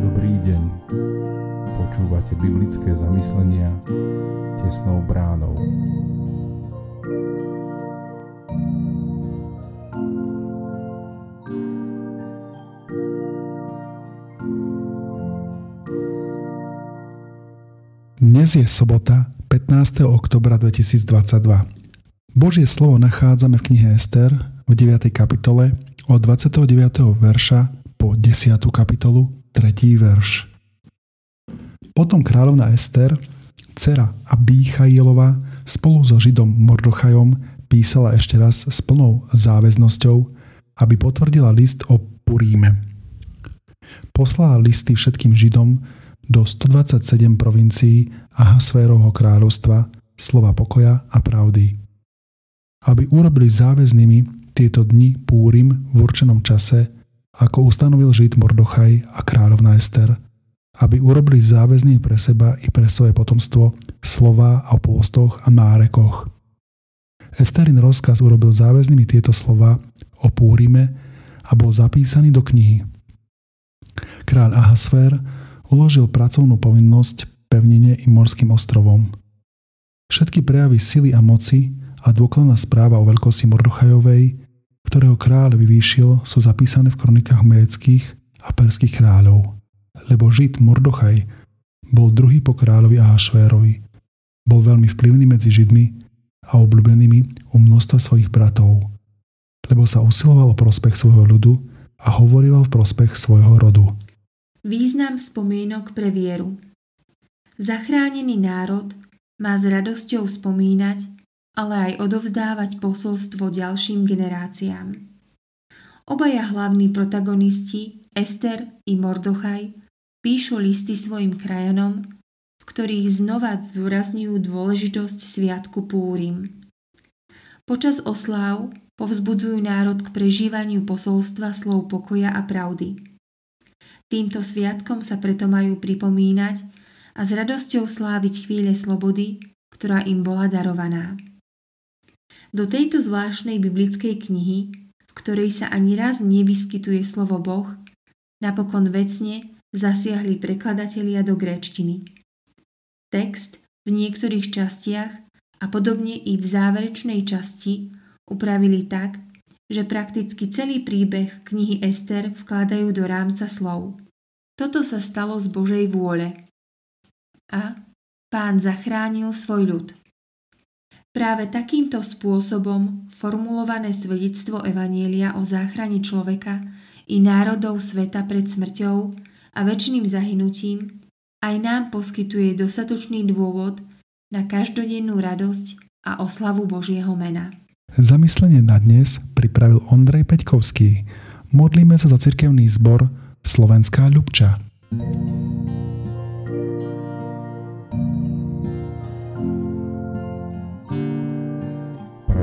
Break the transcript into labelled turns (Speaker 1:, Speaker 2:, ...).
Speaker 1: Dobrý deň. Počúvate biblické zamyslenia tesnou bránou.
Speaker 2: Dnes je sobota, 15. oktobra 2022. Božie slovo nachádzame v knihe Ester v 9. kapitole od 29. verša po 10. kapitolu 3. verš. Potom kráľovna Ester, dcera Abíchailova, spolu so Židom Mordochajom písala ešte raz s plnou záväznosťou, aby potvrdila list o Puríme. Poslala listy všetkým Židom, do 127 provincií a Hasvérovho kráľovstva slova pokoja a pravdy. Aby urobili záväznými tieto dni Púrim v určenom čase, ako ustanovil Žid Mordochaj a kráľovna Ester, aby urobili záväzný pre seba i pre svoje potomstvo slova o pôstoch a nárekoch. Esterin rozkaz urobil záväznými tieto slova o Púrime a bol zapísaný do knihy. Kráľ Ahasver uložil pracovnú povinnosť pevnine i morským ostrovom. Všetky prejavy sily a moci a dôkladná správa o veľkosti Mordochajovej, ktorého kráľ vyvýšil, sú zapísané v kronikách medeckých a perských kráľov. Lebo Žid Mordochaj bol druhý po kráľovi Ahašvérovi. Bol veľmi vplyvný medzi Židmi a obľúbenými u množstva svojich bratov. Lebo sa usiloval o prospech svojho ľudu a hovoril v prospech svojho rodu.
Speaker 3: Význam spomienok pre vieru Zachránený národ má s radosťou spomínať, ale aj odovzdávať posolstvo ďalším generáciám. Obaja hlavní protagonisti, Ester i Mordochaj, píšu listy svojim krajanom, v ktorých znova zdôrazňujú dôležitosť sviatku Púrim. Počas osláv povzbudzujú národ k prežívaniu posolstva slov pokoja a pravdy – Týmto sviatkom sa preto majú pripomínať a s radosťou sláviť chvíle slobody, ktorá im bola darovaná. Do tejto zvláštnej biblickej knihy, v ktorej sa ani raz nevyskytuje slovo Boh, napokon vecne zasiahli prekladatelia do gréčtiny. Text v niektorých častiach a podobne i v záverečnej časti upravili tak, že prakticky celý príbeh knihy Ester vkladajú do rámca slov. Toto sa stalo z Božej vôle. A pán zachránil svoj ľud. Práve takýmto spôsobom formulované svedectvo Evanielia o záchrane človeka i národov sveta pred smrťou a väčšným zahynutím aj nám poskytuje dostatočný dôvod na každodennú radosť a oslavu Božieho mena.
Speaker 2: Zamyslenie na dnes pripravil Ondrej Peťkovský. Modlíme sa za cirkevný zbor Slovenská Ľubča.